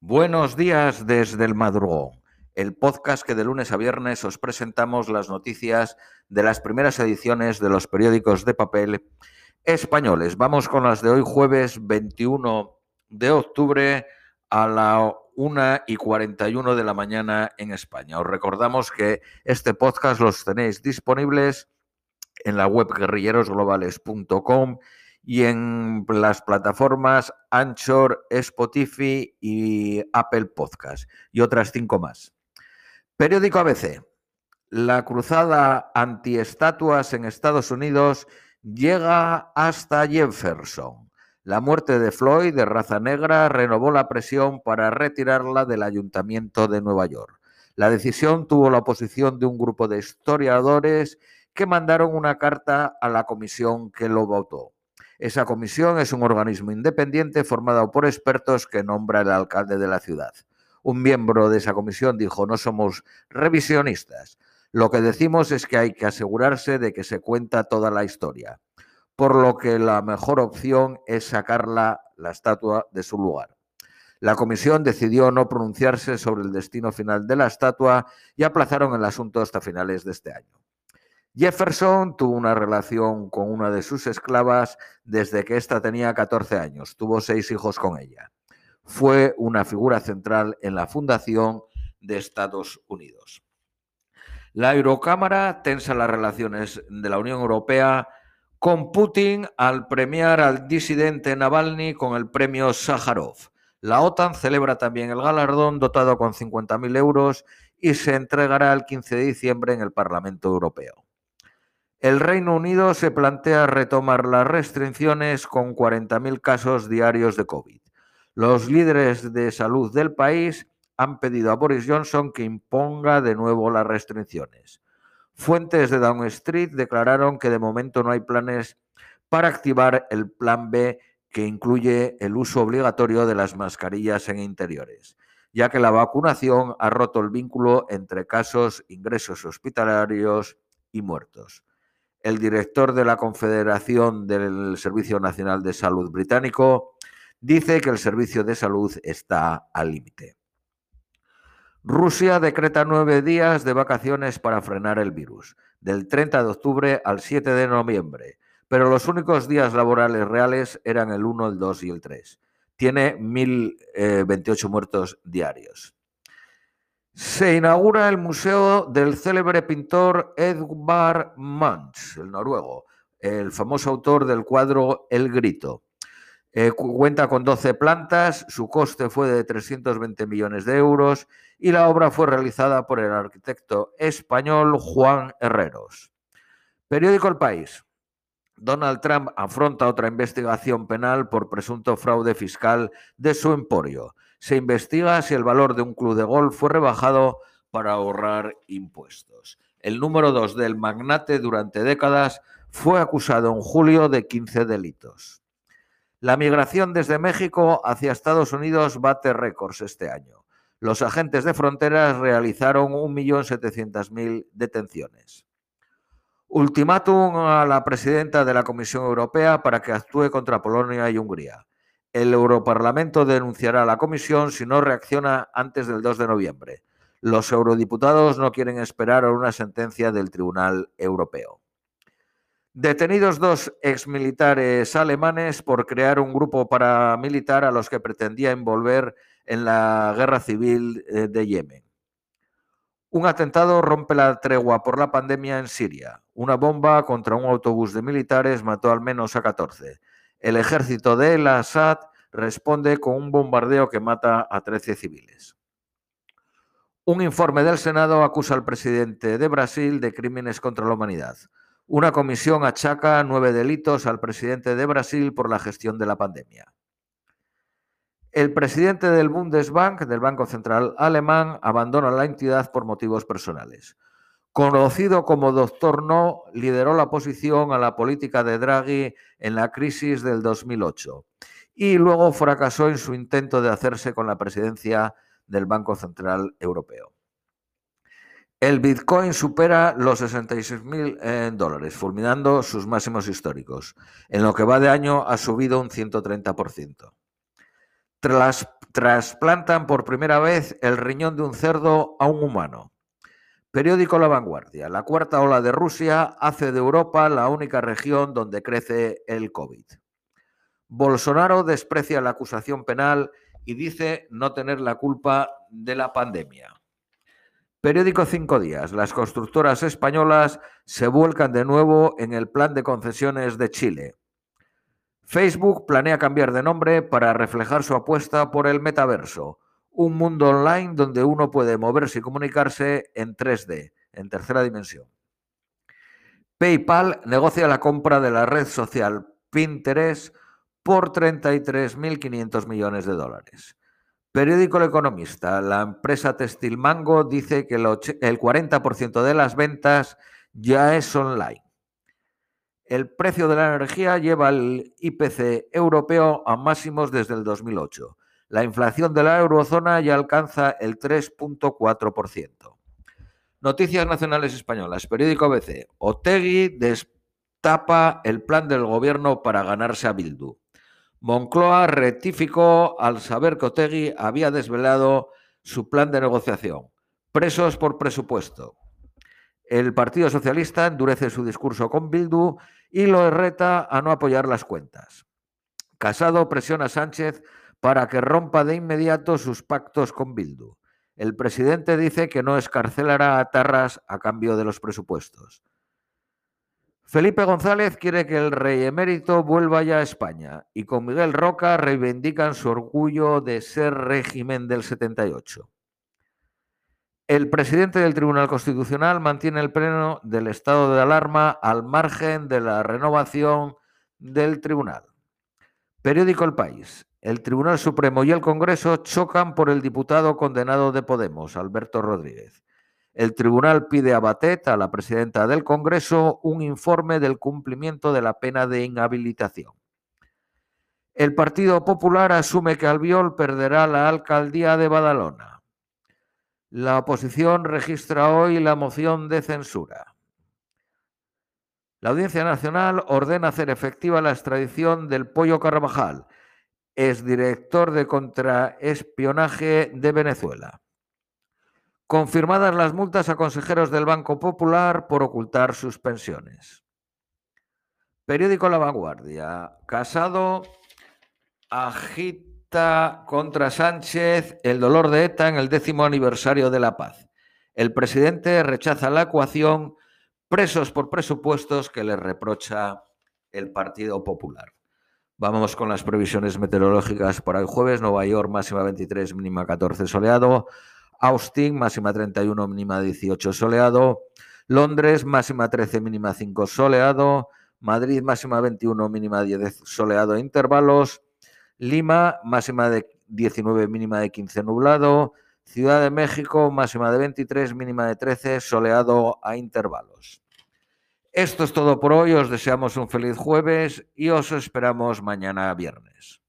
Buenos días desde el madrugón, el podcast que de lunes a viernes os presentamos las noticias de las primeras ediciones de los periódicos de papel españoles. Vamos con las de hoy jueves 21 de octubre a la 1 y 41 de la mañana en España. Os recordamos que este podcast los tenéis disponibles en la web guerrillerosglobales.com y en las plataformas Anchor, Spotify y Apple Podcast y otras cinco más. Periódico ABC. La cruzada antiestatuas en Estados Unidos llega hasta Jefferson. La muerte de Floyd, de raza negra, renovó la presión para retirarla del Ayuntamiento de Nueva York. La decisión tuvo la oposición de un grupo de historiadores que mandaron una carta a la comisión que lo votó. Esa comisión es un organismo independiente formado por expertos que nombra el alcalde de la ciudad. Un miembro de esa comisión dijo, no somos revisionistas. Lo que decimos es que hay que asegurarse de que se cuenta toda la historia, por lo que la mejor opción es sacarla, la estatua, de su lugar. La comisión decidió no pronunciarse sobre el destino final de la estatua y aplazaron el asunto hasta finales de este año. Jefferson tuvo una relación con una de sus esclavas desde que ésta tenía 14 años. Tuvo seis hijos con ella. Fue una figura central en la fundación de Estados Unidos. La Eurocámara tensa las relaciones de la Unión Europea con Putin al premiar al disidente Navalny con el premio Sájarov. La OTAN celebra también el galardón dotado con 50.000 euros y se entregará el 15 de diciembre en el Parlamento Europeo. El Reino Unido se plantea retomar las restricciones con 40.000 casos diarios de COVID. Los líderes de salud del país han pedido a Boris Johnson que imponga de nuevo las restricciones. Fuentes de Down Street declararon que de momento no hay planes para activar el plan B que incluye el uso obligatorio de las mascarillas en interiores, ya que la vacunación ha roto el vínculo entre casos, ingresos hospitalarios y muertos. El director de la Confederación del Servicio Nacional de Salud británico dice que el servicio de salud está al límite. Rusia decreta nueve días de vacaciones para frenar el virus, del 30 de octubre al 7 de noviembre, pero los únicos días laborales reales eran el 1, el 2 y el 3. Tiene 1.028 muertos diarios. Se inaugura el museo del célebre pintor Edvard Munch, el noruego, el famoso autor del cuadro El Grito. Eh, cuenta con 12 plantas, su coste fue de 320 millones de euros y la obra fue realizada por el arquitecto español Juan Herreros. Periódico El País. Donald Trump afronta otra investigación penal por presunto fraude fiscal de su emporio se investiga si el valor de un club de golf fue rebajado para ahorrar impuestos. El número dos del magnate durante décadas fue acusado en julio de 15 delitos. La migración desde México hacia Estados Unidos bate récords este año. Los agentes de fronteras realizaron 1.700.000 detenciones. Ultimátum a la presidenta de la Comisión Europea para que actúe contra Polonia y Hungría. El Europarlamento denunciará a la Comisión si no reacciona antes del 2 de noviembre. Los eurodiputados no quieren esperar a una sentencia del Tribunal Europeo. Detenidos dos exmilitares alemanes por crear un grupo paramilitar a los que pretendía envolver en la guerra civil eh, de Yemen. Un atentado rompe la tregua por la pandemia en Siria. Una bomba contra un autobús de militares mató al menos a 14. El ejército de El Assad responde con un bombardeo que mata a 13 civiles. Un informe del Senado acusa al presidente de Brasil de crímenes contra la humanidad. Una comisión achaca nueve delitos al presidente de Brasil por la gestión de la pandemia. El presidente del Bundesbank, del Banco Central Alemán, abandona la entidad por motivos personales. Conocido como Doctor No, lideró la oposición a la política de Draghi en la crisis del 2008 y luego fracasó en su intento de hacerse con la presidencia del Banco Central Europeo. El Bitcoin supera los 66 mil eh, dólares, fulminando sus máximos históricos. En lo que va de año ha subido un 130%. trasplantan por primera vez el riñón de un cerdo a un humano. Periódico La Vanguardia. La cuarta ola de Rusia hace de Europa la única región donde crece el COVID. Bolsonaro desprecia la acusación penal y dice no tener la culpa de la pandemia. Periódico Cinco Días. Las constructoras españolas se vuelcan de nuevo en el plan de concesiones de Chile. Facebook planea cambiar de nombre para reflejar su apuesta por el metaverso, un mundo online donde uno puede moverse y comunicarse en 3D, en tercera dimensión. PayPal negocia la compra de la red social Pinterest por 33.500 millones de dólares. Periódico Economista. La empresa textil Mango dice que el 40% de las ventas ya es online. El precio de la energía lleva el IPC europeo a máximos desde el 2008. La inflación de la eurozona ya alcanza el 3.4%. Noticias nacionales españolas. Periódico BC. Otegui destapa el plan del gobierno para ganarse a Bildu. Moncloa rectificó al saber que Otegui había desvelado su plan de negociación. Presos por presupuesto. El Partido Socialista endurece su discurso con Bildu y lo reta a no apoyar las cuentas. Casado presiona a Sánchez para que rompa de inmediato sus pactos con Bildu. El presidente dice que no escarcelará a Tarras a cambio de los presupuestos. Felipe González quiere que el rey emérito vuelva ya a España y con Miguel Roca reivindican su orgullo de ser régimen del 78. El presidente del Tribunal Constitucional mantiene el pleno del estado de alarma al margen de la renovación del tribunal. Periódico El País. El Tribunal Supremo y el Congreso chocan por el diputado condenado de Podemos, Alberto Rodríguez. El tribunal pide a Batet, a la presidenta del Congreso, un informe del cumplimiento de la pena de inhabilitación. El Partido Popular asume que Albiol perderá la alcaldía de Badalona. La oposición registra hoy la moción de censura. La Audiencia Nacional ordena hacer efectiva la extradición del Pollo Carvajal, exdirector de contraespionaje de Venezuela. Confirmadas las multas a consejeros del Banco Popular por ocultar sus pensiones. Periódico La Vanguardia. Casado agita contra Sánchez el dolor de ETA en el décimo aniversario de la paz. El presidente rechaza la ecuación presos por presupuestos que le reprocha el Partido Popular. Vamos con las previsiones meteorológicas para el jueves. Nueva York máxima 23, mínima 14 soleado. Austin máxima 31, mínima 18 soleado. Londres máxima 13, mínima 5 soleado. Madrid máxima 21, mínima 10 soleado intervalos. Lima, máxima de 19, mínima de 15 nublado. Ciudad de México, máxima de 23, mínima de 13, soleado a intervalos. Esto es todo por hoy, os deseamos un feliz jueves y os esperamos mañana viernes.